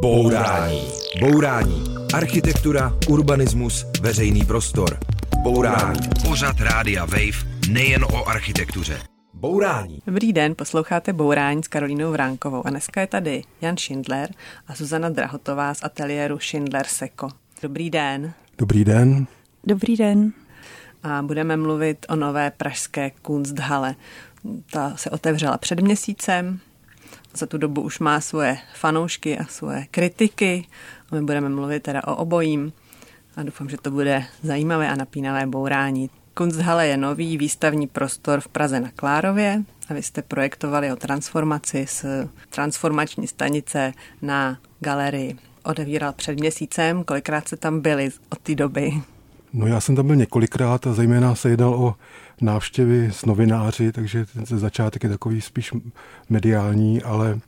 Bourání. Bourání. Architektura, urbanismus, veřejný prostor. Bourání. Pořad Rádia Wave nejen o architektuře. Bourání. Dobrý den, posloucháte Bourání s Karolínou Vránkovou a dneska je tady Jan Schindler a Zuzana Drahotová z ateliéru Schindler Seko. Dobrý den. Dobrý den. Dobrý den. A budeme mluvit o nové pražské Kunsthalle. Ta se otevřela před měsícem, za tu dobu už má svoje fanoušky a svoje kritiky. A my budeme mluvit teda o obojím a doufám, že to bude zajímavé a napínavé bourání. Kunsthalle je nový výstavní prostor v Praze na Klárově a vy jste projektovali o transformaci z transformační stanice na galerii. Odevíral před měsícem, kolikrát se tam byli od té doby? No já jsem tam byl několikrát a zejména se jednal o návštěvy s novináři, takže ten začátek je takový spíš mediální, ale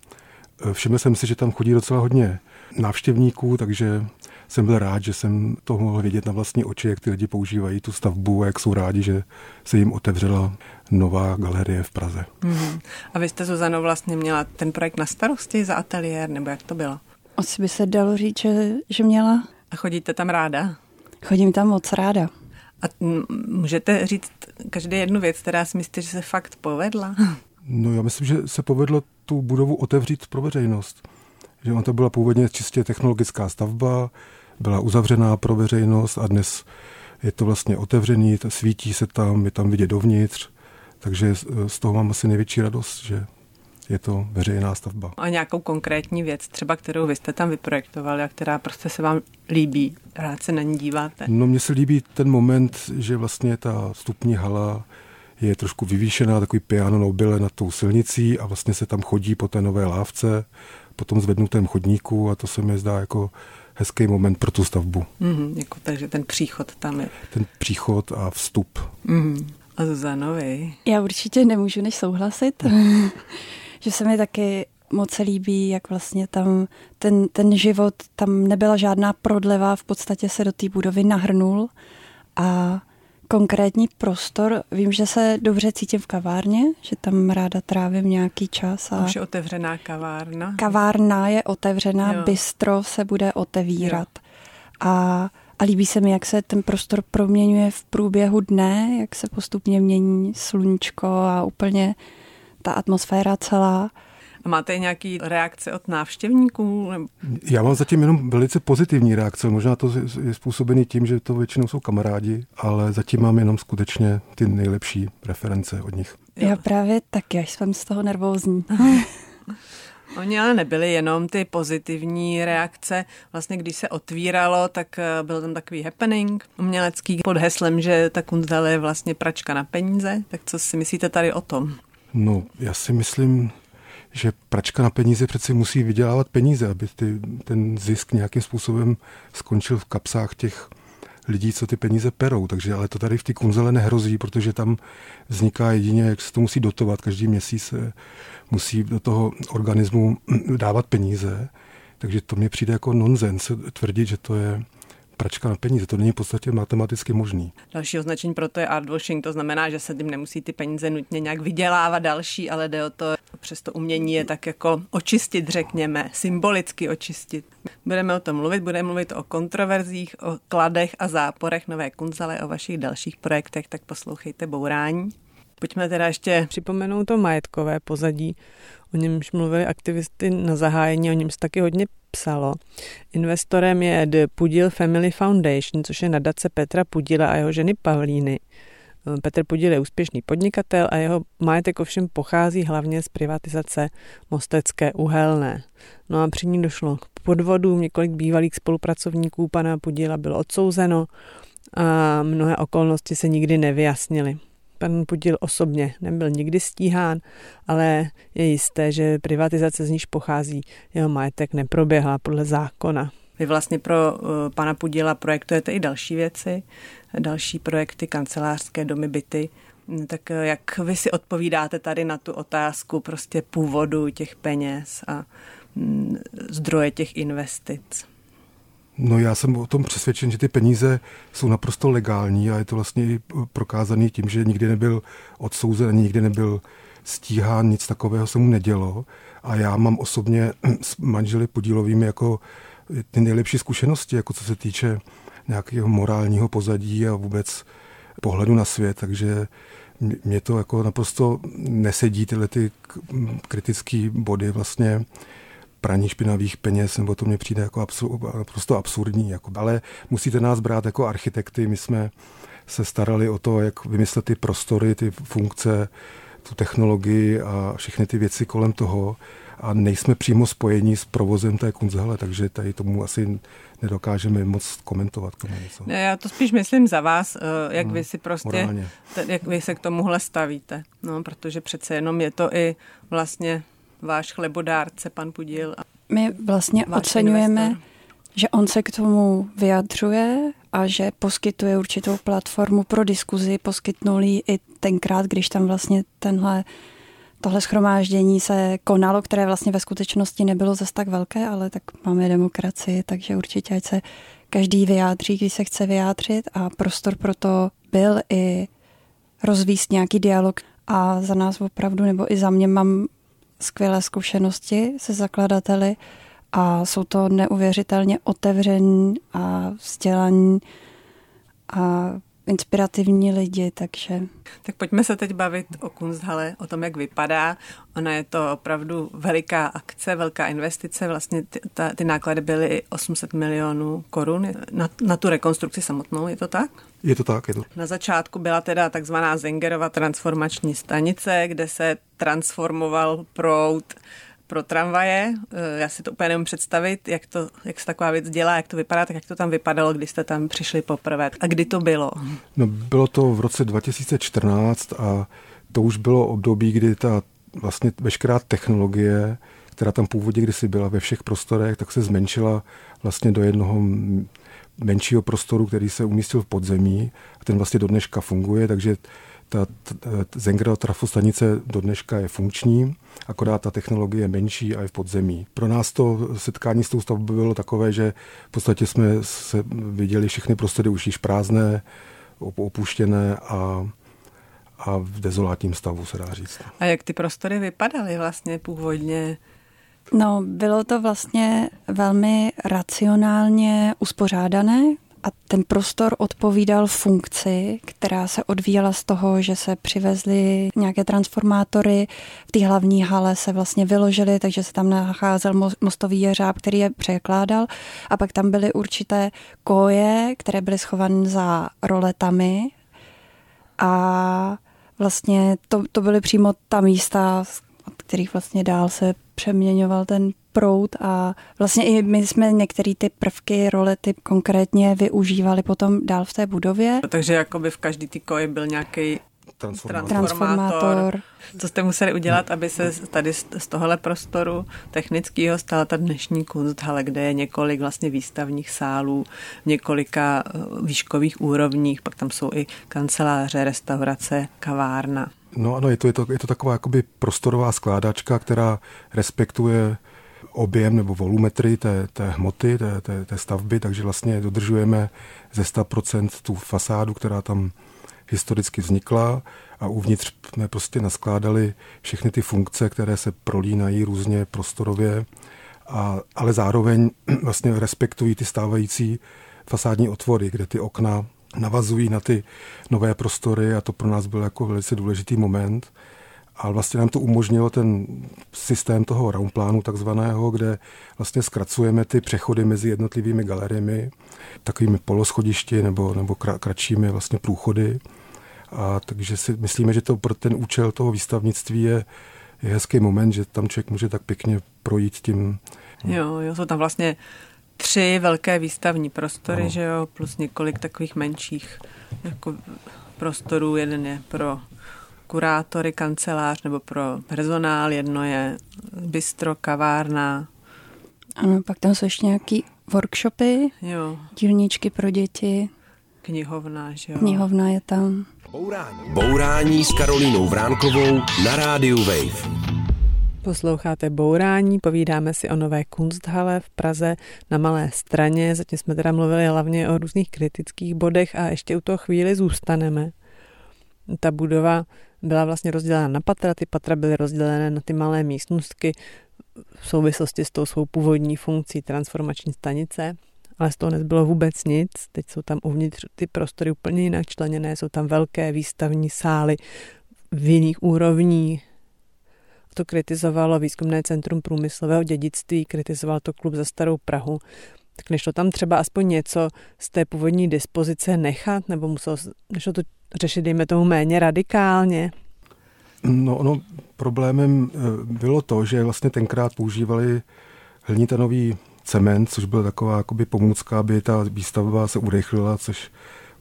e, všiml jsem si, že tam chodí docela hodně návštěvníků, takže jsem byl rád, že jsem to mohl vidět na vlastní oči, jak ty lidi používají tu stavbu a jak jsou rádi, že se jim otevřela nová galerie v Praze. Mm-hmm. A vy jste, Zuzano, vlastně měla ten projekt na starosti za ateliér, nebo jak to bylo? Asi by se dalo říct, že, že měla. A chodíte tam ráda? Chodím tam moc ráda. A můžete říct každé jednu věc, která si myslíte, že se fakt povedla? No já myslím, že se povedlo tu budovu otevřít pro veřejnost. Že on to byla původně čistě technologická stavba, byla uzavřená pro veřejnost a dnes je to vlastně otevřený, svítí se tam, je tam vidět dovnitř, takže z toho mám asi největší radost, že je to veřejná stavba. A nějakou konkrétní věc, třeba kterou vy jste tam vyprojektovali a která prostě se vám líbí, rád se na ní díváte? No mně se líbí ten moment, že vlastně ta vstupní hala je trošku vyvýšená, takový piano nobile nad tou silnicí a vlastně se tam chodí po té nové lávce, po tom zvednutém chodníku a to se mi zdá jako hezký moment pro tu stavbu. Mm-hmm, jako, takže ten příchod tam je. Ten příchod a vstup. Mm-hmm. A Zuzanovi? Já určitě nemůžu než souhlasit. že se mi taky moc líbí, jak vlastně tam ten, ten život, tam nebyla žádná prodleva, v podstatě se do té budovy nahrnul a konkrétní prostor, vím, že se dobře cítím v kavárně, že tam ráda trávím nějaký čas. A Už je otevřená kavárna? Kavárna je otevřená, jo. bistro se bude otevírat. A, a líbí se mi, jak se ten prostor proměňuje v průběhu dne, jak se postupně mění sluníčko a úplně ta atmosféra celá. A máte nějaký reakce od návštěvníků? Já mám zatím jenom velice pozitivní reakce. Možná to je způsobený tím, že to většinou jsou kamarádi, ale zatím mám jenom skutečně ty nejlepší reference od nich. Já právě taky, až jsem z toho nervózní. Oni ale nebyly jenom ty pozitivní reakce. Vlastně když se otvíralo, tak eh, byl tam takový happening umělecký pod heslem, že ta kunzele je vlastně pračka na peníze. Tak co si myslíte tady o tom? No, já si myslím, že pračka na peníze přeci musí vydělávat peníze, aby ty, ten zisk nějakým způsobem skončil v kapsách těch lidí, co ty peníze perou. Takže ale to tady v té kunzele nehrozí, protože tam vzniká jedině, jak se to musí dotovat. Každý měsíc se musí do toho organismu dávat peníze. Takže to mi přijde jako nonsens tvrdit, že to je pračka na peníze. To není v podstatě matematicky možný. Další označení pro to je artwashing, to znamená, že se tím nemusí ty peníze nutně nějak vydělávat další, ale jde o to, přes to umění je tak jako očistit, řekněme, symbolicky očistit. Budeme o tom mluvit, budeme mluvit o kontroverzích, o kladech a záporech nové kunzale, o vašich dalších projektech, tak poslouchejte Bourání. Pojďme teda ještě připomenout to majetkové pozadí, o němž mluvili aktivisty na zahájení, o něm se taky hodně psalo. Investorem je The Pudil Family Foundation, což je nadace Petra Pudila a jeho ženy Pavlíny. Petr Pudil je úspěšný podnikatel a jeho majetek ovšem pochází hlavně z privatizace Mostecké uhelné. No a při ní došlo k podvodům, několik bývalých spolupracovníků pana Pudila bylo odsouzeno a mnohé okolnosti se nikdy nevyjasnily. Pan Pudil osobně nebyl nikdy stíhán, ale je jisté, že privatizace z níž pochází jeho majetek neproběhla podle zákona. Vy vlastně pro uh, pana Pudila projektujete i další věci, další projekty, kancelářské domy, byty. Tak uh, jak vy si odpovídáte tady na tu otázku prostě původu těch peněz a mm, zdroje těch investic? No já jsem o tom přesvědčen, že ty peníze jsou naprosto legální a je to vlastně prokázaný tím, že nikdy nebyl odsouzen ani nikdy nebyl stíhán, nic takového se mu nedělo. A já mám osobně s manželi podílovými jako ty nejlepší zkušenosti, jako co se týče nějakého morálního pozadí a vůbec pohledu na svět, takže mě to jako naprosto nesedí tyhle ty kritické body vlastně praní špinavých peněz, nebo to mně přijde jako absur, naprosto absurdní. Jako. Ale musíte nás brát jako architekty, my jsme se starali o to, jak vymyslet ty prostory, ty funkce, tu technologii a všechny ty věci kolem toho a nejsme přímo spojení s provozem té kunzhale, takže tady tomu asi nedokážeme moc komentovat. K tomu něco. Ne, já to spíš myslím za vás, eh, jak no, vy si prostě, t- jak vy se k tomuhle stavíte. No, protože přece jenom je to i vlastně váš chlebodárce, pan Pudil. My vlastně oceňujeme, investor. že on se k tomu vyjadřuje a že poskytuje určitou platformu pro diskuzi, poskytnul ji i tenkrát, když tam vlastně tenhle tohle schromáždění se konalo, které vlastně ve skutečnosti nebylo zas tak velké, ale tak máme demokracii, takže určitě ať se každý vyjádří, když se chce vyjádřit a prostor pro to byl i rozvíst nějaký dialog a za nás opravdu, nebo i za mě mám skvělé zkušenosti se zakladateli a jsou to neuvěřitelně otevření a vzdělaní a inspirativní lidi, takže... Tak pojďme se teď bavit o Kunsthalle, o tom, jak vypadá. Ona je to opravdu veliká akce, velká investice. Vlastně ty, ta, ty náklady byly 800 milionů korun na, na tu rekonstrukci samotnou, je to tak? Je to tak, je to. Na začátku byla teda takzvaná Zengerova transformační stanice, kde se transformoval proud pro tramvaje. Eh, já si to úplně nemůžu představit, jak, to, jak se taková věc dělá, jak to vypadá, tak jak to tam vypadalo, když jste tam přišli poprvé. A kdy to bylo? No, bylo to v roce 2014 a to už bylo období, kdy ta vlastně veškerá technologie, která tam původně kdysi byla ve všech prostorech, tak se zmenšila vlastně do jednoho menšího prostoru, který se umístil v podzemí a ten vlastně do dneška funguje, takže ta, ta trafostanice do dneška je funkční, akorát ta technologie je menší a je v podzemí. Pro nás to setkání s tou stavbou bylo takové, že v podstatě jsme se viděli všechny prostory už již prázdné, opuštěné a a v dezolátním stavu, se dá říct. A jak ty prostory vypadaly vlastně původně? No, bylo to vlastně velmi racionálně uspořádané a ten prostor odpovídal funkci, která se odvíjela z toho, že se přivezly nějaké transformátory, v té hlavní hale se vlastně vyložily, takže se tam nacházel mostový jeřáb, který je překládal. A pak tam byly určité koje, které byly schované za roletami. A vlastně to, to byly přímo ta místa, od kterých vlastně dál se přeměňoval ten prout a vlastně i my jsme některé ty prvky, rolety konkrétně využívali potom dál v té budově. Takže jakoby v každý ty koji byl nějaký transformátor. transformátor. Co jste museli udělat, aby se tady z tohohle prostoru technického stala ta dnešní kunsthalle, kde je několik vlastně výstavních sálů v několika eh, výškových úrovních, pak tam jsou i kanceláře, restaurace, kavárna. No ano, je to, je to, je to taková jakoby prostorová skládačka, která respektuje objem nebo volumetry té, té hmoty, té, té, té stavby, takže vlastně dodržujeme ze 100% tu fasádu, která tam historicky vznikla a uvnitř jsme prostě naskládali všechny ty funkce, které se prolínají různě prostorově, a, ale zároveň vlastně respektují ty stávající fasádní otvory, kde ty okna navazují na ty nové prostory a to pro nás byl jako velice důležitý moment. A vlastně nám to umožnilo ten systém toho roundplánu takzvaného, kde vlastně zkracujeme ty přechody mezi jednotlivými galeriemi, takovými poloschodišti nebo, nebo kratšími vlastně průchody. A takže si myslíme, že to pro ten účel toho výstavnictví je, je hezký moment, že tam člověk může tak pěkně projít tím. Jo, jo, jsou tam vlastně tři velké výstavní prostory, no. že jo, plus několik takových menších jako prostorů. Jeden je pro kurátory, kancelář nebo pro personál, jedno je bistro, kavárna. Ano, pak tam jsou ještě nějaký workshopy, jo. dílničky pro děti. Knihovna, že jo. Knihovna je tam. Bourání. Bourání s Karolínou Vránkovou na rádiu Wave. Posloucháte Bourání, povídáme si o nové Kunsthalle v Praze na Malé straně. Zatím jsme teda mluvili hlavně o různých kritických bodech a ještě u toho chvíli zůstaneme. Ta budova byla vlastně rozdělena na patra, ty patra byly rozdělené na ty malé místnostky v souvislosti s tou svou původní funkcí transformační stanice, ale z toho nezbylo vůbec nic. Teď jsou tam uvnitř ty prostory úplně jinak členěné, jsou tam velké výstavní sály v jiných úrovních. To kritizovalo Výzkumné centrum průmyslového dědictví, kritizoval to klub za starou Prahu. Tak nešlo tam třeba aspoň něco z té původní dispozice nechat, nebo muselo, nešlo to řešit, dejme tomu, méně radikálně? No, no, problémem eh, bylo to, že vlastně tenkrát používali hlinitanový cement, což byla taková jakoby pomůcka, aby ta výstavba se urychlila, což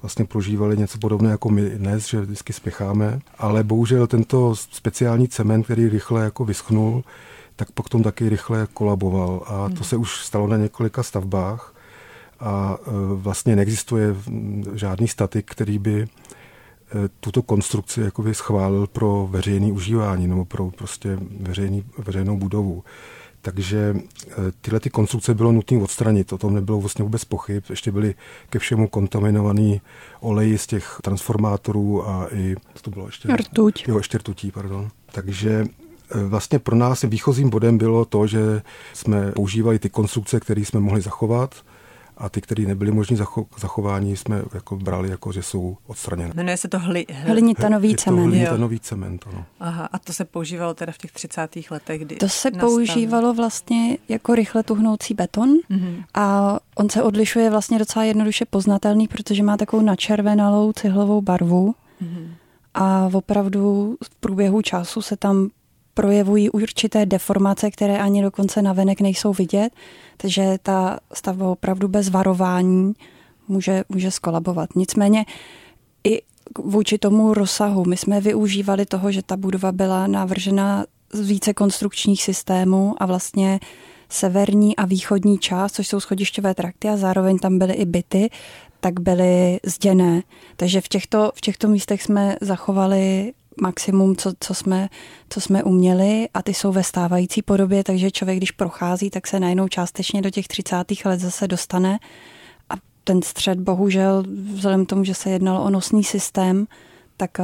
vlastně prožívali něco podobné jako my dnes, že vždycky spěcháme. Ale bohužel tento speciální cement, který rychle jako vyschnul, tak potom taky rychle kolaboval. A to hmm. se už stalo na několika stavbách. A e, vlastně neexistuje žádný statik, který by e, tuto konstrukci jakoby schválil pro veřejné užívání nebo pro prostě veřejný, veřejnou budovu. Takže eh, tyhle ty konstrukce bylo nutné odstranit, o tom nebylo vlastně vůbec pochyb. Ještě byly ke všemu kontaminovaný oleji z těch transformátorů a i, co to bylo ještě? Rtuť. Jo, ještě rtutí, pardon. Takže eh, vlastně pro nás výchozím bodem bylo to, že jsme používali ty konstrukce, které jsme mohli zachovat a ty, které nebyly možné zacho- zachování, jsme jako brali, jako že jsou odstraněné. Jmenuje se to hli, hlinitanový cement. Hlinitanový cement, ano. Aha, a to se používalo teda v těch 30. letech, kdy To se nastavil. používalo vlastně jako rychle tuhnoucí beton mm-hmm. a on se odlišuje vlastně docela jednoduše poznatelný, protože má takovou načervenalou cihlovou barvu mm-hmm. a opravdu v průběhu času se tam projevují určité deformace, které ani dokonce na venek nejsou vidět, takže ta stavba opravdu bez varování může, může skolabovat. Nicméně i vůči tomu rozsahu, my jsme využívali toho, že ta budova byla navržena z více konstrukčních systémů a vlastně severní a východní část, což jsou schodišťové trakty a zároveň tam byly i byty, tak byly zděné. Takže v těchto, v těchto místech jsme zachovali maximum, co, co, jsme, co jsme uměli a ty jsou ve stávající podobě, takže člověk, když prochází, tak se najednou částečně do těch 30. let zase dostane a ten střed bohužel, vzhledem k tomu, že se jednalo o nosný systém, tak eh,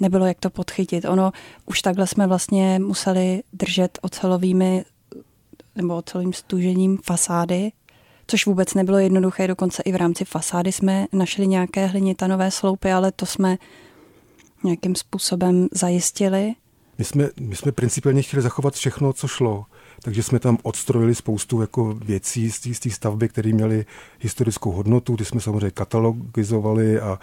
nebylo jak to podchytit. Ono, už takhle jsme vlastně museli držet ocelovými nebo ocelovým stužením fasády, což vůbec nebylo jednoduché, dokonce i v rámci fasády jsme našli nějaké hlinitanové sloupy, ale to jsme nějakým způsobem zajistili? My jsme, my jsme principiálně chtěli zachovat všechno, co šlo. Takže jsme tam odstrojili spoustu jako věcí z té stavby, které měly historickou hodnotu. Ty jsme samozřejmě katalogizovali a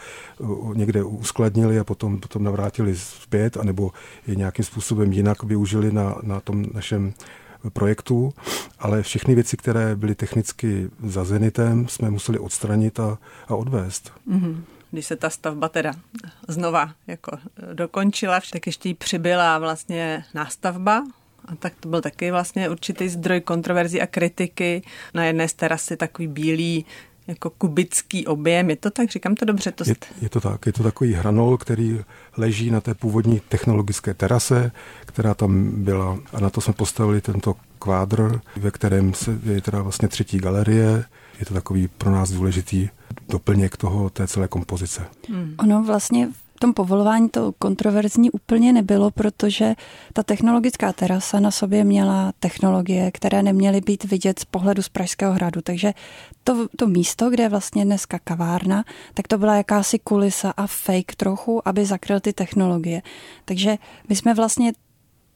někde uskladnili a potom, potom navrátili zpět, anebo je nějakým způsobem jinak využili na, na tom našem projektu, ale všechny věci, které byly technicky za Zenitem, jsme museli odstranit a, a odvést. Mm-hmm když se ta stavba teda znova jako dokončila, tak ještě jí přibyla vlastně nástavba, a tak to byl taky vlastně určitý zdroj kontroverzí a kritiky. Na jedné z terasy takový bílý jako kubický objem. Je to tak? Říkám to dobře? To je, je to tak. Je to takový hranol, který leží na té původní technologické terase, která tam byla. A na to jsme postavili tento kvádr, ve kterém se, je teda vlastně třetí galerie. Je to takový pro nás důležitý doplněk toho, té celé kompozice. Hmm. Ono vlastně v tom povolování to kontroverzní úplně nebylo, protože ta technologická terasa na sobě měla technologie, které neměly být vidět z pohledu z Pražského hradu. Takže to, to místo, kde je vlastně dneska kavárna, tak to byla jakási kulisa a fake trochu, aby zakryl ty technologie. Takže my jsme vlastně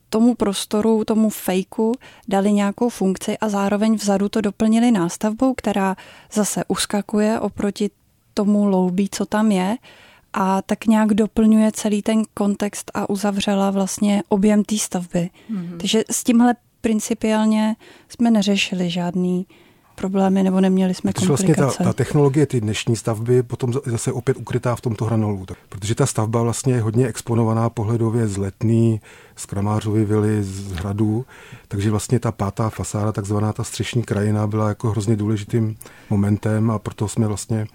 tomu prostoru, tomu fejku dali nějakou funkci a zároveň vzadu to doplnili nástavbou, která zase uskakuje oproti tomu loubí, co tam je a tak nějak doplňuje celý ten kontext a uzavřela vlastně objem té stavby. Mm-hmm. Takže s tímhle principiálně jsme neřešili žádný problémy nebo neměli jsme Protože komplikace. vlastně ta, ta technologie, ty dnešní stavby potom zase opět ukrytá v tomto hranolu. Tak, protože ta stavba vlastně je hodně exponovaná pohledově z Letný, z Kramářovy vily, z hradu, takže vlastně ta pátá fasáda, takzvaná ta střešní krajina, byla jako hrozně důležitým momentem a proto jsme vlastně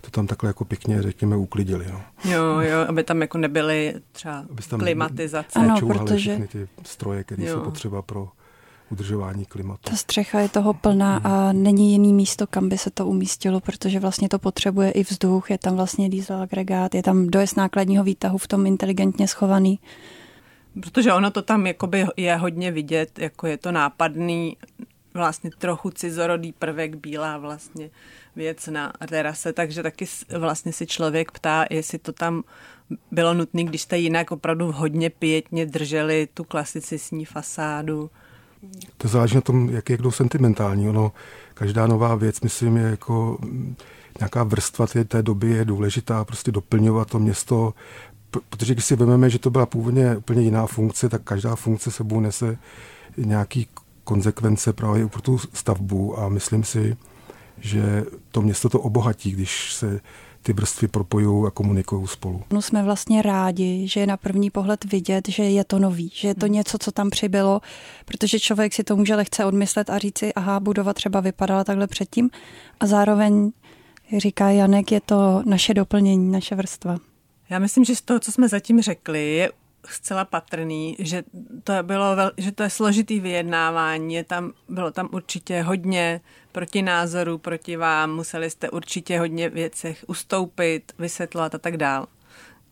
to tam takhle jako pěkně, řekněme, uklidili. No. Jo, jo, aby tam jako nebyly třeba tam klimatizace. Ano, protože... všechny ty stroje, které jsou potřeba pro udržování klimatu. Ta střecha je toho plná a není jiný místo, kam by se to umístilo, protože vlastně to potřebuje i vzduch, je tam vlastně diesel agregát, je tam dojezd nákladního výtahu v tom inteligentně schovaný. Protože ono to tam jakoby je hodně vidět, jako je to nápadný, vlastně trochu cizorodý prvek, bílá vlastně věc na terase, takže taky vlastně si člověk ptá, jestli to tam bylo nutné, když jste jinak opravdu hodně pětně drželi tu klasicistní fasádu. To záleží na tom, jak je kdo sentimentální. Ono, každá nová věc, myslím, je jako nějaká vrstva té, té doby je důležitá, prostě doplňovat to město, protože když si vezmeme, že to byla původně úplně jiná funkce, tak každá funkce sebou nese nějaký konsekvence právě pro tu stavbu a myslím si, že to město to obohatí, když se ty vrstvy propojují a komunikují spolu. No jsme vlastně rádi, že je na první pohled vidět, že je to nový, že je to něco, co tam přibylo, protože člověk si to může lehce odmyslet a říci, aha, budova třeba vypadala takhle předtím a zároveň říká Janek, je to naše doplnění, naše vrstva. Já myslím, že z toho, co jsme zatím řekli, je zcela patrný, že to, bylo vel, že to je složitý vyjednávání, je tam, bylo tam určitě hodně proti názoru, proti vám, museli jste určitě hodně věcech ustoupit, vysvětlovat a tak dál.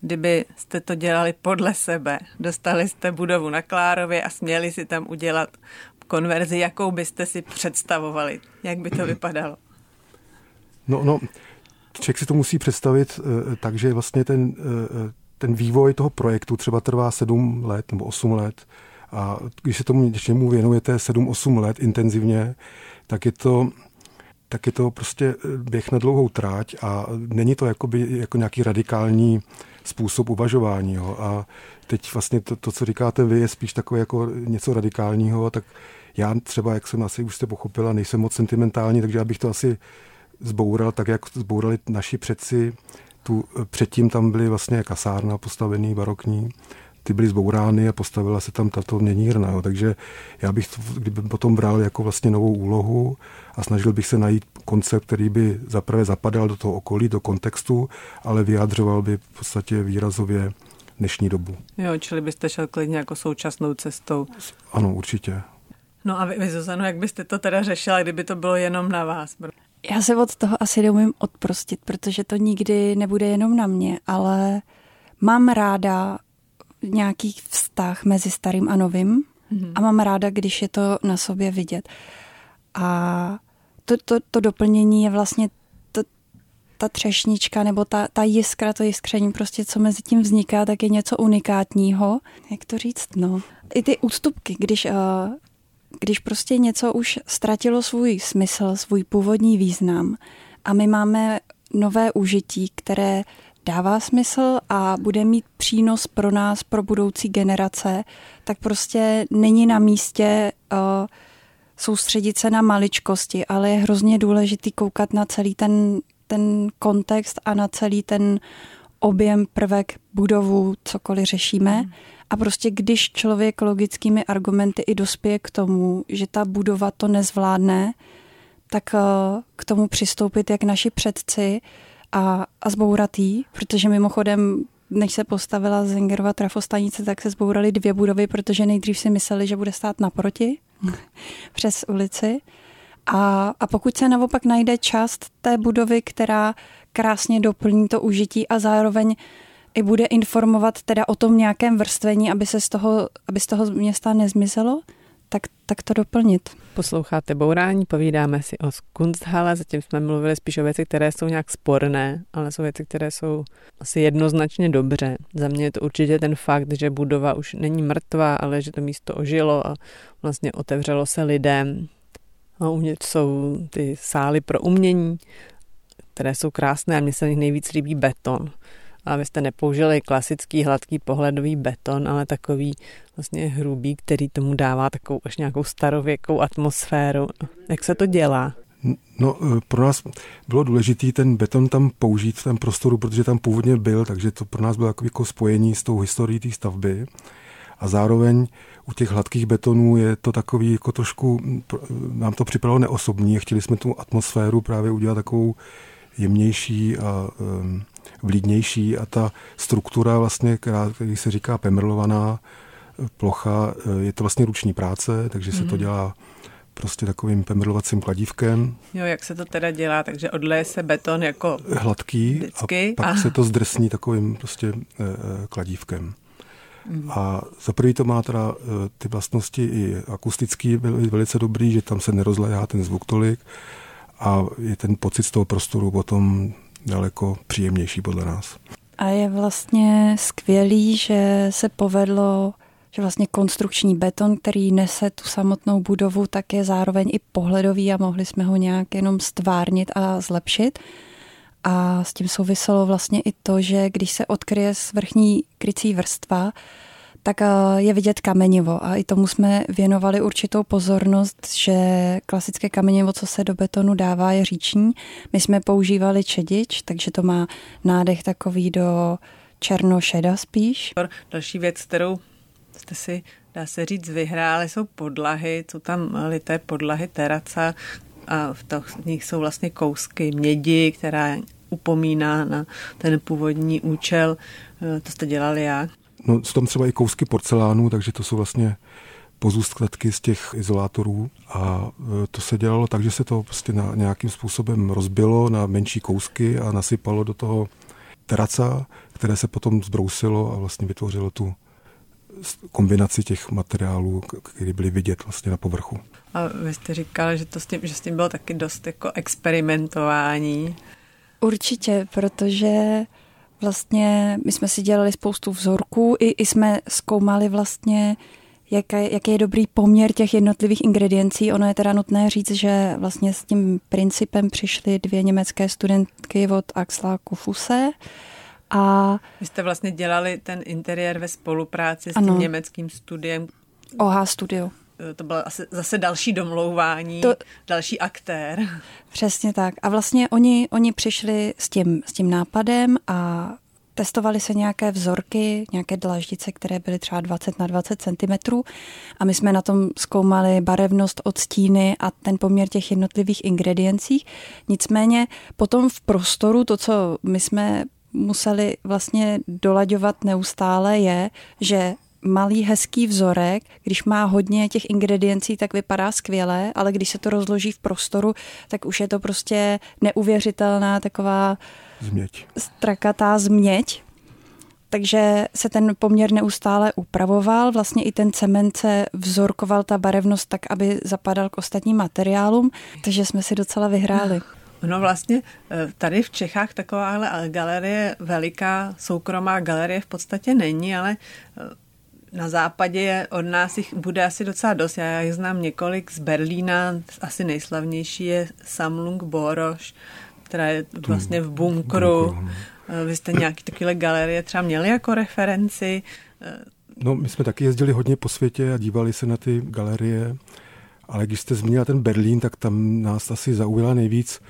Kdyby jste to dělali podle sebe, dostali jste budovu na Klárově a směli si tam udělat konverzi, jakou byste si představovali, jak by to vypadalo? No, no, člověk si to musí představit uh, tak, že vlastně ten, uh, ten vývoj toho projektu třeba trvá sedm let nebo osm let a když se tomu něčemu věnujete sedm osm let intenzivně, tak je to tak je to prostě běh na dlouhou tráť a není to jakoby, jako nějaký radikální způsob uvažování. Jo. A teď vlastně to, to, co říkáte vy, je spíš takové jako něco radikálního, tak já třeba, jak jsem asi už jste pochopila, nejsem moc sentimentální, takže já bych to asi zboural tak, jak zbourali naši předci. Tu, předtím tam byly vlastně kasárna postavený barokní, ty byly zbourány a postavila se tam tato měnírna. Jo. Takže já bych to kdyby potom bral jako vlastně novou úlohu a snažil bych se najít koncept, který by zaprvé zapadal do toho okolí, do kontextu, ale vyjadřoval by v podstatě výrazově dnešní dobu. Jo, čili byste šel klidně jako současnou cestou. Ano, určitě. No a vy, vy Zuzano, jak byste to teda řešila, kdyby to bylo jenom na vás? Já se od toho asi neumím odprostit, protože to nikdy nebude jenom na mě, ale mám ráda nějaký vztah mezi starým a novým mm-hmm. a mám ráda, když je to na sobě vidět. A to, to, to doplnění je vlastně to, ta třešnička nebo ta, ta jiskra, to jiskření, prostě co mezi tím vzniká, tak je něco unikátního. Jak to říct, no. I ty ústupky, když, uh, když prostě něco už ztratilo svůj smysl, svůj původní význam a my máme nové užití, které dává smysl a bude mít přínos pro nás, pro budoucí generace, tak prostě není na místě uh, soustředit se na maličkosti, ale je hrozně důležitý koukat na celý ten, ten kontext a na celý ten objem prvek budovu, cokoliv řešíme. Mm. A prostě když člověk logickými argumenty i dospěje k tomu, že ta budova to nezvládne, tak uh, k tomu přistoupit jak naši předci, a, a zbouratý, protože mimochodem než se postavila Zengerova trafostanice, tak se zbouraly dvě budovy, protože nejdřív si mysleli, že bude stát naproti přes ulici. A, a pokud se naopak najde část té budovy, která krásně doplní to užití a zároveň i bude informovat teda o tom nějakém vrstvení, aby se z toho, aby z toho města nezmizelo, tak, tak to doplnit. Posloucháte Bourání, povídáme si o Kunsthalle, zatím jsme mluvili spíš o věci, které jsou nějak sporné, ale jsou věci, které jsou asi jednoznačně dobře. Za mě je to určitě ten fakt, že budova už není mrtvá, ale že to místo ožilo a vlastně otevřelo se lidem. A uvnitř jsou ty sály pro umění, které jsou krásné a mně se nich nejvíc líbí beton a vy jste nepoužili klasický hladký pohledový beton, ale takový vlastně hrubý, který tomu dává takovou až nějakou starověkou atmosféru. Jak se to dělá? No, e, pro nás bylo důležité ten beton tam použít v tom prostoru, protože tam původně byl, takže to pro nás bylo jako spojení s tou historií té stavby. A zároveň u těch hladkých betonů je to takový jako trošku, nám to připadalo neosobní, chtěli jsme tu atmosféru právě udělat takovou jemnější a um, vlídnější a ta struktura vlastně, která, který se říká pemrlovaná plocha, je to vlastně ruční práce, takže se mm-hmm. to mhm. dělá prostě takovým pemrlovacím kladívkem. Jo, jak se to teda dělá, takže odleje se beton jako hladký vždycky. a pak a... se to zdrsní takovým prostě e, kladívkem. Mm. A za prvý to má teda eh, ty vlastnosti i akustický velice dobrý, že tam se nerozléhá ten zvuk tolik a je ten pocit z toho prostoru potom daleko příjemnější podle nás. A je vlastně skvělý, že se povedlo, že vlastně konstrukční beton, který nese tu samotnou budovu, tak je zároveň i pohledový a mohli jsme ho nějak jenom stvárnit a zlepšit. A s tím souviselo vlastně i to, že když se odkryje vrchní krycí vrstva, tak eh, je vidět kamenivo a i tomu jsme věnovali určitou pozornost, že klasické kamenivo, co se do betonu dává, je říční. My jsme používali čedič, takže to má nádech takový do černošeda spíš. Další věc, kterou jste si, dá se říct, vyhráli, jsou podlahy, jsou tam lité podlahy teraca a v, to, v nich jsou vlastně kousky mědi, která upomíná na ten původní účel. Eh, to jste dělali jak? No, jsou tam třeba i kousky porcelánu, takže to jsou vlastně pozůstatky z těch izolátorů a e, to se dělalo tak, že se to prostě na nějakým způsobem rozbilo na menší kousky a nasypalo do toho teraca, které se potom zbrousilo a vlastně vytvořilo tu kombinaci těch materiálů, které byly vidět vlastně na povrchu. A vy jste říkal, že, to s tím, že s tím bylo taky dost jako experimentování. Určitě, protože vlastně my jsme si dělali spoustu vzorků, i, i jsme zkoumali vlastně, jaký, jaký je dobrý poměr těch jednotlivých ingrediencí. Ono je teda nutné říct, že vlastně s tím principem přišly dvě německé studentky od Axla Kufuse, a Vy jste vlastně dělali ten interiér ve spolupráci s ano. tím německým studiem. OH Studio. Eh, to bylo asi zase další domlouvání, to, další aktér. Přesně tak. A vlastně oni, oni přišli s tím, s tím nápadem a testovali se nějaké vzorky, nějaké dlaždice, které byly třeba 20 na 20 cm a my jsme na tom zkoumali barevnost od stíny a ten poměr těch jednotlivých ingrediencí. Nicméně potom v prostoru to, co my jsme museli vlastně dolaďovat neustále, je, že malý hezký vzorek, když má hodně těch ingrediencí, tak vypadá skvěle, ale když se to rozloží v prostoru, tak už je to prostě neuvěřitelná taková změť. strakatá změť. Takže se ten poměr neustále upravoval, vlastně i ten cement se vzorkoval ta barevnost tak, aby zapadal k ostatním materiálům, takže jsme si docela vyhráli. No vlastně eh, tady v Čechách taková galerie, veliká soukromá galerie v podstatě není, ale eh, na západě od nás jich bude asi docela dost. Já jich znám několik z Berlína, asi nejslavnější je Samlung Boroš, která je vlastně v bunkru. No. Eh, vy jste nějaký takové galerie třeba měli jako referenci? No, my jsme taky jezdili hodně po světě a dívali se na ty galerie, ale když jste zmínila ten Berlín, tak tam nás asi zaujala nejvíc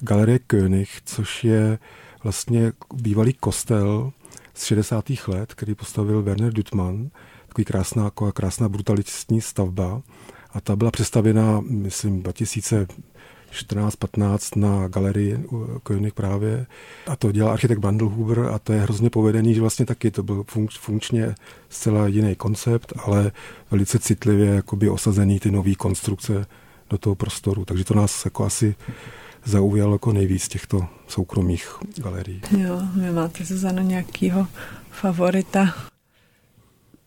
Galerie König, což je vlastně bývalý kostel z 60. let, který postavil Werner Duttmann, takový krásná, jako krásná brutalistní stavba. A ta byla přestavěna, myslím, 2014-15 na galerii König právě. A to dělal architekt Bandelhuber a to je hrozně povedený, že vlastně taky to byl funkčně zcela jiný koncept, ale velice citlivě jakoby osazený ty nové konstrukce do toho prostoru. Takže to nás jako asi zaujal jako nejvíc těchto soukromých galerií. Jo, vy máte, Zuzana, nějakýho favorita?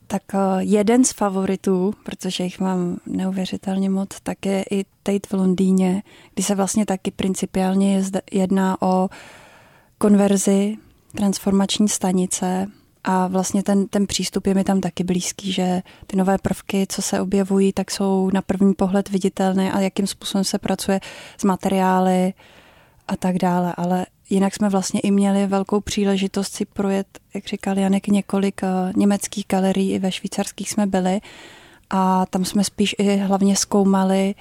Tak eh, jeden z favoritů, protože jich mám neuvěřitelně moc, tak je i Tate v Londýně, kdy se vlastně taky principiálně jedná o konverzi transformační stanice a vlastně ten, ten přístup je mi tam taky blízký, že ty nové prvky, co se objevují, tak jsou na první pohled viditelné a jakým způsobem se pracuje s materiály a tak dále. Ale jinak jsme vlastně i měli velkou příležitost si projet, jak říkal Janek, několik eh, německých galerií, i ve švýcarských jsme byli. A tam jsme spíš i hlavně zkoumali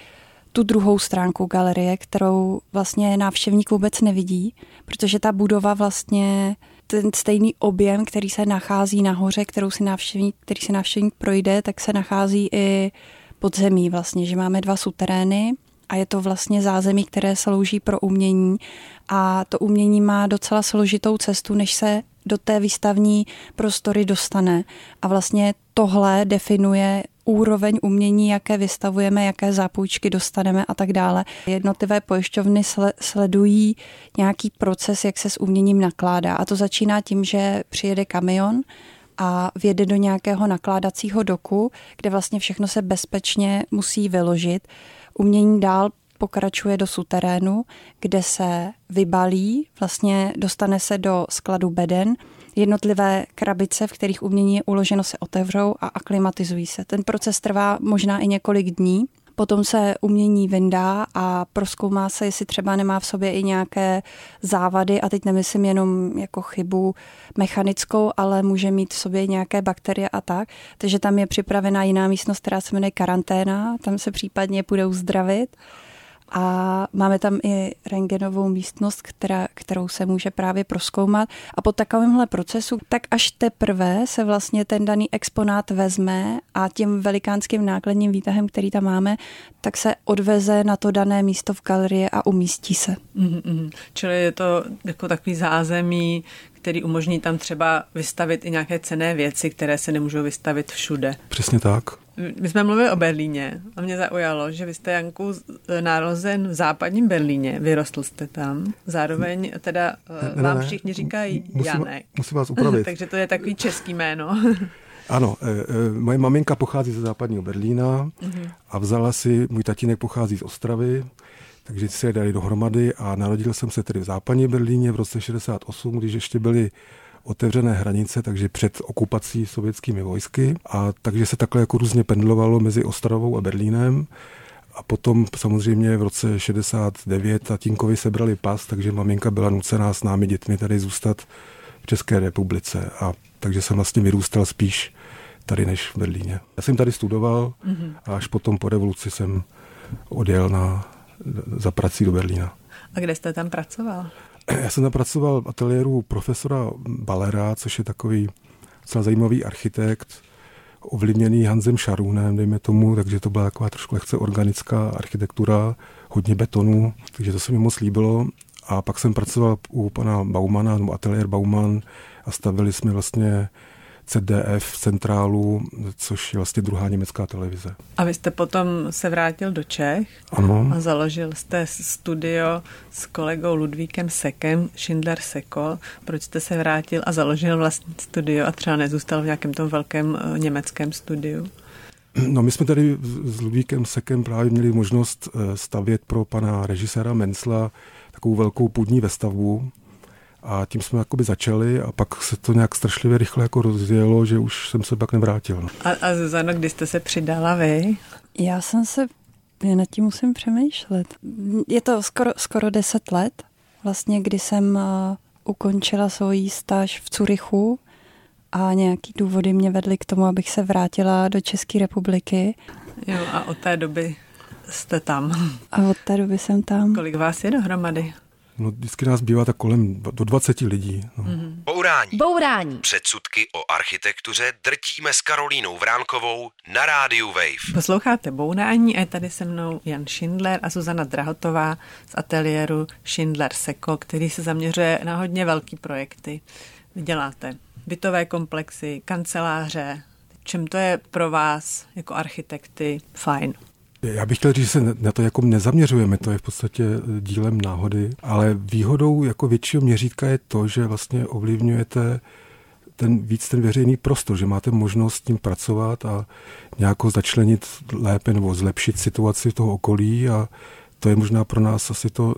tu druhou stránku galerie, kterou vlastně návštěvník vůbec nevidí, protože ta budova vlastně ten stejný objem, který se nachází nahoře, kterou si návštěvník, který si návštěvník projde, tak se nachází i pod zemí vlastně, že máme dva suterény a je to vlastně zázemí, které slouží pro umění a to umění má docela složitou cestu, než se do té výstavní prostory dostane. A vlastně tohle definuje úroveň umění, jaké vystavujeme, jaké zápůjčky dostaneme a tak dále. Jednotlivé pojišťovny sledují nějaký proces, jak se s uměním nakládá. A to začíná tím, že přijede kamion, a vjede do nějakého nakládacího doku, kde vlastně všechno se bezpečně musí vyložit. Umění dál pokračuje do suterénu, kde se vybalí, vlastně dostane se do skladu beden, jednotlivé krabice, v kterých umění je uloženo, se otevřou a aklimatizují se. Ten proces trvá možná i několik dní. Potom se umění vyndá a proskoumá se, jestli třeba nemá v sobě i nějaké závady, a teď nemyslím jenom jako chybu mechanickou, ale může mít v sobě nějaké bakterie a tak. Takže tam je připravená jiná místnost, která se jmenuje karanténa, tam se případně půjde uzdravit a máme tam i rengenovou místnost, která, kterou se může právě proskoumat. A po takovémhle procesu, tak až teprve se vlastně ten daný exponát vezme a tím velikánským nákladním výtahem, který tam máme, tak se odveze na to dané místo v galerii a umístí se. Mm-hmm. Čili je to jako takový zázemí, který umožní tam třeba vystavit i nějaké cené věci, které se nemůžou vystavit všude. Přesně tak. My jsme mluvili o Berlíně a mě zaujalo, že vy jste, Janku, narozen v západním Berlíně, vyrostl jste tam. Zároveň teda ne, ne, vám všichni říkají musím, Janek. Musím vás upravit. Takže to je takový český jméno. Ano, e, e, moje maminka pochází ze západního Berlína mm-hmm. a vzala si, můj tatínek pochází z Ostravy, takže se je dali dohromady a narodil jsem se tedy v západní Berlíně v roce 68, když ještě byly otevřené hranice, takže před okupací sovětskými vojsky. A takže se takhle jako různě pendlovalo mezi Ostravou a Berlínem. A potom samozřejmě v roce 69 tatínkovi sebrali pas, takže maminka byla nucená s námi dětmi tady zůstat v České republice. A takže jsem vlastně vyrůstal spíš tady než v Berlíně. Já jsem tady studoval a až potom po revoluci jsem odjel na, za prací do Berlína. A kde jste tam pracoval? Já jsem tam pracoval v ateliéru profesora Balera, což je takový docela zajímavý architekt, ovlivněný Hanzem Šarunem, dejme tomu, takže to byla taková trošku lehce organická architektura, hodně betonu, takže to se mi moc líbilo. A pak jsem pracoval u pana Baumana, nebo ateliér Bauman a stavili jsme vlastně CDF centrálu, což je vlastně druhá německá televize. A vy jste potom se vrátil do Čech ano. a založil jste studio s kolegou Ludvíkem Sekem, Schindler Seko. Proč jste se vrátil a založil vlastní studio a třeba nezůstal v nějakém tom velkém eh, německém studiu? No my jsme tady s Ludvíkem Sekem právě měli možnost eh, stavět pro pana režiséra Mencla takovou velkou půdní vestavbu, a tím jsme jakoby začali a pak se to nějak strašlivě rychle jako rozjelo, že už jsem se pak nevrátil. No. A, a Zuzano, kdy jste se přidala vy? Já jsem se, já nad tím musím přemýšlet. Je to skoro, skoro deset let, vlastně, kdy jsem uh, ukončila svoji stáž v Curychu a nějaký důvody mě vedly k tomu, abych se vrátila do České republiky. Jo, a od té doby jste tam. A od té doby jsem tam. Kolik vás je dohromady? No, vždycky nás bývá tak kolem do 20 lidí. No. Mm-hmm. Bourání. Bourání. Předsudky o architektuře drtíme s Karolínou Vránkovou na rádiu Wave. Posloucháte Bourání a je tady se mnou Jan Schindler a Zuzana Drahotová z ateliéru Schindler Seko, který se zaměřuje na hodně velký projekty. Vy děláte bytové komplexy, kanceláře. Čem to je pro vás jako architekty fajn? Já bych chtěl říct, že se na to jako nezaměřujeme, to je v podstatě eh, dílem náhody, ale výhodou jako většího měřítka je to, že vlastně ovlivňujete ten víc ten veřejný prostor, že máte možnost s tím pracovat a nějak začlenit lépe nebo zlepšit situaci toho okolí a to je možná pro nás asi to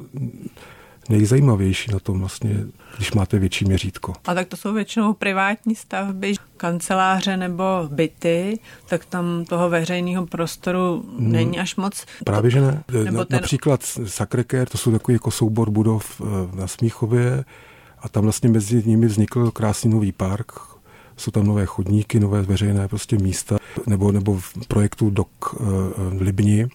nejzajímavější na tom vlastně, když máte větší měřítko. A tak to jsou většinou privátní stavby, kanceláře nebo byty, tak tam toho veřejného prostoru hmm. není až moc. Právě, že ne. Nebo ten... Například Sakreker, to jsou takový jako soubor budov eh, na Smíchově a tam vlastně mezi nimi vznikl krásný nový park, jsou tam nové chodníky, nové veřejné prostě místa, nebo, nebo v projektu DOK eh, v Libni,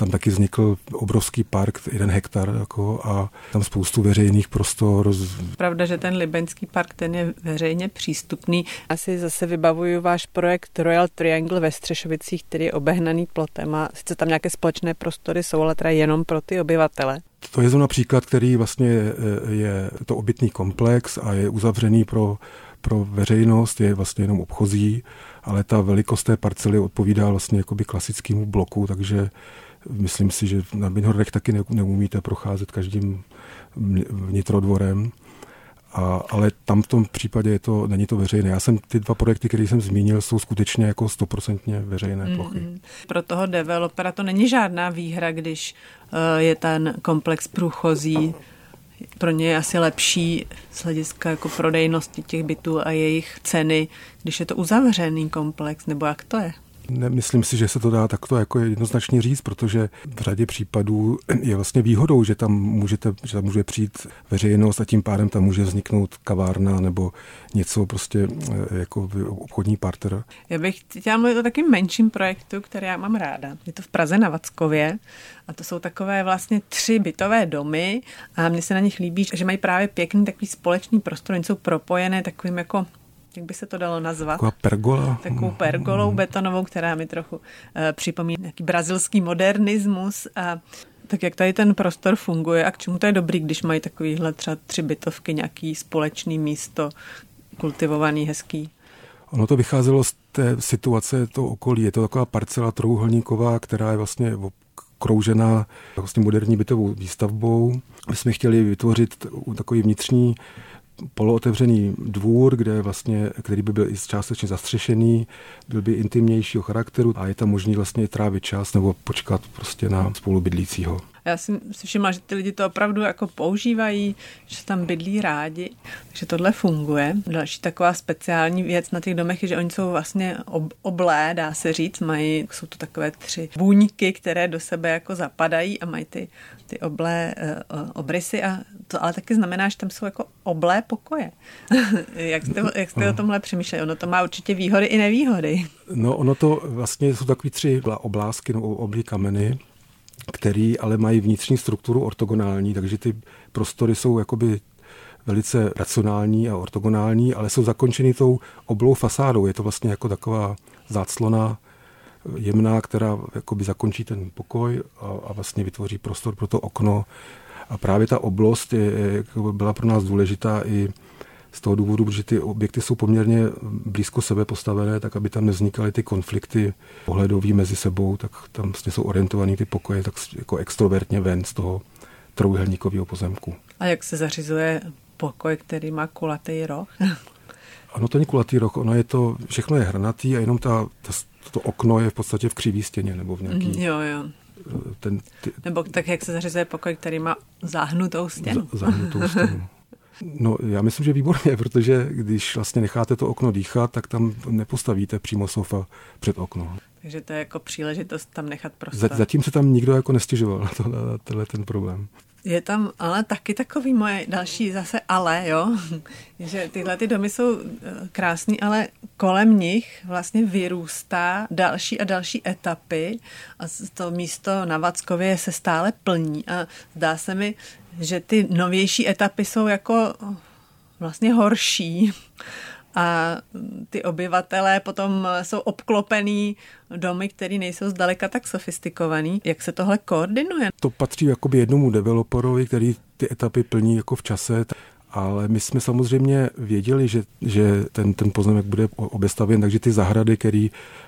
tam taky vznikl obrovský park, jeden hektar, jako, a tam spoustu veřejných prostor. Pravda, že ten Libeňský park, ten je veřejně přístupný. Asi zase vybavuju váš projekt Royal Triangle ve Střešovicích, který je obehnaný plotem a sice tam nějaké společné prostory jsou, ale teda jenom pro ty obyvatele. To je zrovna příklad, který vlastně je, je to obytný komplex a je uzavřený pro, pro veřejnost, je vlastně jenom obchozí, ale ta velikost té parcely odpovídá vlastně jakoby klasickému bloku, takže Myslím si, že na Binhordech taky neumíte procházet každým vnitrodvorem. A, ale tam v tom případě je to, není to veřejné. Já jsem ty dva projekty, které jsem zmínil, jsou skutečně jako stoprocentně veřejné mm-hmm. plochy. Pro toho developera to není žádná výhra, když uh, je ten komplex průchozí. Pro ně je asi lepší z hlediska jako prodejnosti těch bytů a jejich ceny, když je to uzavřený komplex, nebo jak to je? Nemyslím si, že se to dá takto jako jednoznačně říct, protože v řadě případů je vlastně výhodou, že tam, můžete, že tam může přijít veřejnost a tím pádem tam může vzniknout kavárna nebo něco prostě eh, jako obchodní partner. Já bych chtěla mluvit o takovým menším projektu, který já mám ráda. Je to v Praze na Vackově a to jsou takové vlastně tři bytové domy a mně se na nich líbí, že mají právě pěkný takový společný prostor, oni jsou propojené takovým jako jak by se to dalo nazvat? Taková pergola. Takovou pergolou betonovou, která mi trochu uh, připomíná nějaký brazilský modernismus a tak jak tady ten prostor funguje a k čemu to je dobrý, když mají takovýhle třeba tři bytovky, nějaký společný místo, kultivovaný, hezký? Ono to vycházelo z té situace to okolí. Je to taková parcela trouhelníková, která je vlastně kroužená vlastně moderní bytovou výstavbou. My jsme chtěli vytvořit takový vnitřní polootevřený dvůr, kde vlastně, který by byl i částečně zastřešený, byl by intimnějšího charakteru a je tam možný vlastně trávit čas nebo počkat prostě na spolubydlícího. Já jsem si všimla, že ty lidi to opravdu jako používají, že tam bydlí rádi, takže tohle funguje. Další taková speciální věc na těch domech je, že oni jsou vlastně ob- oblé, dá se říct, mají, jsou to takové tři buňky, které do sebe jako zapadají a mají ty, ty oblé uh, obrysy a to ale taky znamená, že tam jsou jako oblé pokoje. jak jste, jak jste o tomhle přemýšleli? Ono to má určitě výhody i nevýhody. No ono to vlastně jsou takový tři oblásky nebo oblí kameny, který ale mají vnitřní strukturu ortogonální, takže ty prostory jsou jakoby velice racionální a ortogonální, ale jsou zakončeny tou oblou fasádou. Je to vlastně jako taková záclona jemná, která jakoby zakončí ten pokoj a, a vlastně vytvoří prostor pro to okno. A právě ta oblost je, je, byla pro nás důležitá i z toho důvodu, že ty objekty jsou poměrně blízko sebe postavené, tak aby tam nevznikaly ty konflikty pohledový mezi sebou, tak tam vlastně jsou orientovaný ty pokoje tak jako extrovertně ven z toho trojuhelníkového pozemku. A jak se zařizuje pokoj, který má kulatý roh? ano, to není kulatý roh, ono je to, všechno je hrnatý a jenom ta, ta, to okno je v podstatě v křivý stěně nebo v nějaký... Jo, jo. Ten, ty, nebo tak, jak se zařizuje pokoj, který má zahnutou stěnu. Z, zahnutou stěnu. No, já myslím, že výborně, protože když vlastně necháte to okno dýchat, tak tam nepostavíte přímo sofa před okno. Takže to je jako příležitost tam nechat prostor. Zatím se tam nikdo jako nestěžoval na, to, na tenhle ten problém. Je tam ale taky takový moje další zase ale, jo, že tyhle ty domy jsou eh, krásný, ale kolem nich vlastně vyrůstá další a další etapy a to místo na Vackově se stále plní a zdá se mi, že ty novější etapy jsou jako vlastně horší a ty obyvatelé potom jsou obklopený domy, které nejsou zdaleka tak sofistikovaný. Jak se tohle koordinuje? To patří jakoby jednomu developerovi, který ty etapy plní jako v čase. Ale my jsme samozřejmě věděli, že, že ten, ten pozemek bude obestavěn, takže ty zahrady, které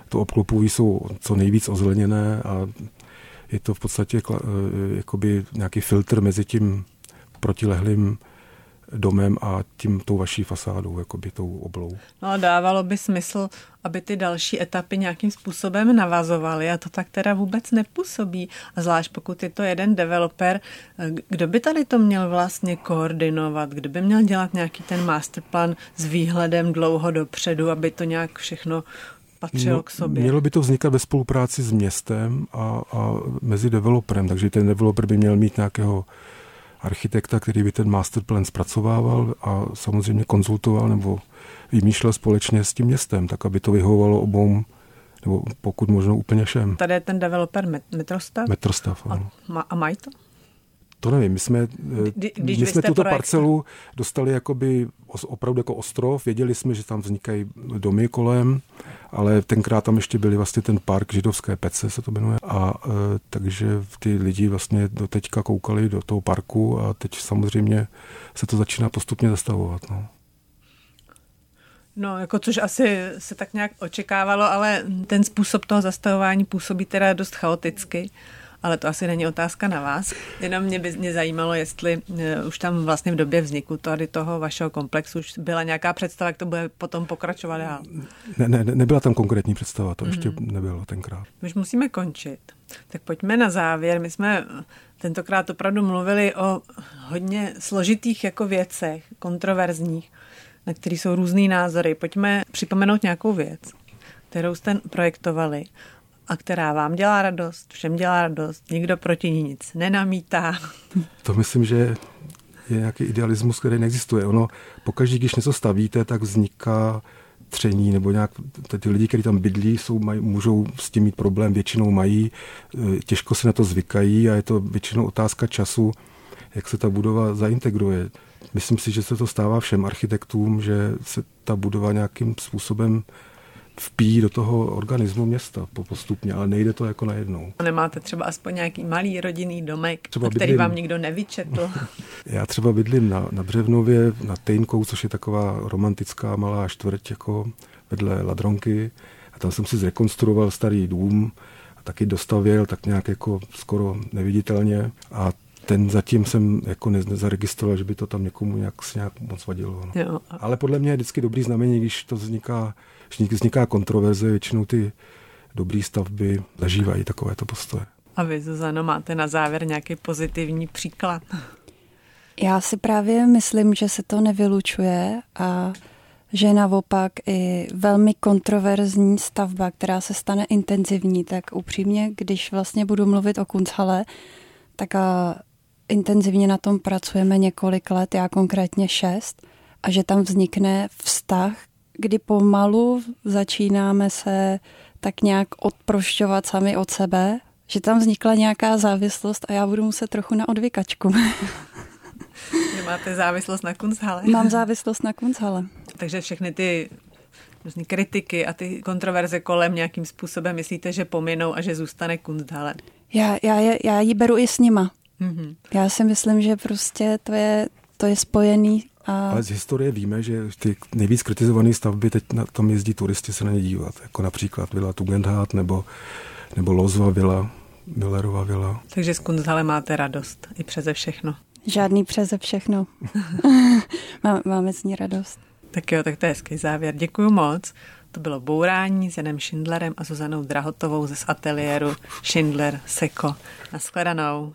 to obklopují, jsou co nejvíc ozeleněné a je to v podstatě eh, jakoby nějaký filtr mezi tím protilehlým domem a tím tou vaší fasádou, jakoby tou oblou. No a dávalo by smysl, aby ty další etapy nějakým způsobem navazovaly a to tak teda vůbec nepůsobí. A zvlášť pokud je to jeden developer, kdo by tady to měl vlastně koordinovat, kdo by měl dělat nějaký ten masterplan s výhledem dlouho dopředu, aby to nějak všechno patřilo no, k sobě. Mělo by to vznikat ve spolupráci s městem a, a mezi developerem, takže ten developer by měl mít nějakého architekta, který by ten masterplan zpracovával a samozřejmě konzultoval nebo vymýšlel společně s tím městem, tak aby to vyhovovalo obou nebo pokud možno úplně všem. Tady je ten developer Metrostav? Metrostav, ano. A, a mají to? To nevím, my jsme, Kdy, my jsme tuto projekt... parcelu dostali jakoby opravdu jako ostrov, věděli jsme, že tam vznikají domy kolem, ale tenkrát tam ještě byly vlastně ten park židovské pece se to jmenuje a e, takže ty lidi vlastně do teďka koukali do toho parku a teď samozřejmě se to začíná postupně zastavovat. No. No, jako což asi se tak nějak očekávalo, ale ten způsob toho zastavování působí teda dost chaoticky ale to asi není otázka na vás. Jenom mě by mě zajímalo, jestli eh, už tam vlastně v době vzniku tady toho vašeho komplexu už byla nějaká představa, jak to bude potom pokračovat dál. Ne, ne, nebyla tam konkrétní představa, to mm-hmm. ještě mhm. nebylo tenkrát. My už musíme končit. Tak pojďme na závěr. My jsme tentokrát opravdu mluvili o hodně složitých jako věcech, kontroverzních, na které jsou různý názory. Pojďme připomenout nějakou věc, kterou jste projektovali a která vám dělá radost, všem dělá radost, nikdo proti ní nic nenamítá. To myslím, že je nějaký idealismus, který neexistuje. Ono, pokaždé, když něco stavíte, tak vzniká tření, nebo nějak ty lidi, kteří tam bydlí, jsou, maj, můžou s tím mít problém, většinou mají, e, těžko se na to zvykají a je to většinou otázka času, jak se ta budova zaintegruje. Myslím si, že se to stává všem architektům, že se ta budova nějakým způsobem vpíjí do toho organismu města postupně, ale nejde to jako najednou. Nemáte třeba aspoň nějaký malý rodinný domek, třeba který bydlím, vám nikdo nevyčetl? Já třeba bydlím na, na Břevnově, na Tejnkou, což je taková romantická malá čtvrť jako vedle Ladronky. A tam jsem si zrekonstruoval starý dům a taky dostavěl tak nějak jako skoro neviditelně. A ten zatím jsem jako nezaregistroval, že by to tam někomu nějak, nějak moc vadilo. No. Jo. Ale podle mě je vždycky dobrý znamení, když to vzniká když vzniká kontroverze, většinou ty dobré stavby zažívají takovéto postoje. A vy, Zuzano, máte na závěr nějaký pozitivní příklad? Já si právě myslím, že se to nevylučuje a že naopak i velmi kontroverzní stavba, která se stane intenzivní, tak upřímně, když vlastně budu mluvit o Kunchale, tak a intenzivně na tom pracujeme několik let, já konkrétně šest, a že tam vznikne vztah, kdy pomalu začínáme se tak nějak odprošťovat sami od sebe, že tam vznikla nějaká závislost a já budu muset trochu na odvykačku. Máte závislost na Kunzhale. Mám závislost na Kunzhale. Takže všechny ty různé kritiky a ty kontroverze kolem nějakým způsobem myslíte, že pominou a že zůstane Kunsthalle? Já, já, já ji beru i s nima. Mm-hmm. Já si myslím, že prostě to je, to je spojený a... Ale z historie víme, že ty nejvíc kritizované stavby, teď na, tam jezdí turisti se na ně dívat, jako například Vila Tugendhat nebo, nebo Lozva Vila, Millerova Vila. Takže z Kunzhale máte radost i přeze všechno. Žádný přeze všechno. Máme s ní radost. Tak jo, tak to je hezký závěr. Děkuji moc. To bylo Bourání s Janem Schindlerem a Zuzanou Drahotovou ze ateliéru Schindler Seko. Naschledanou.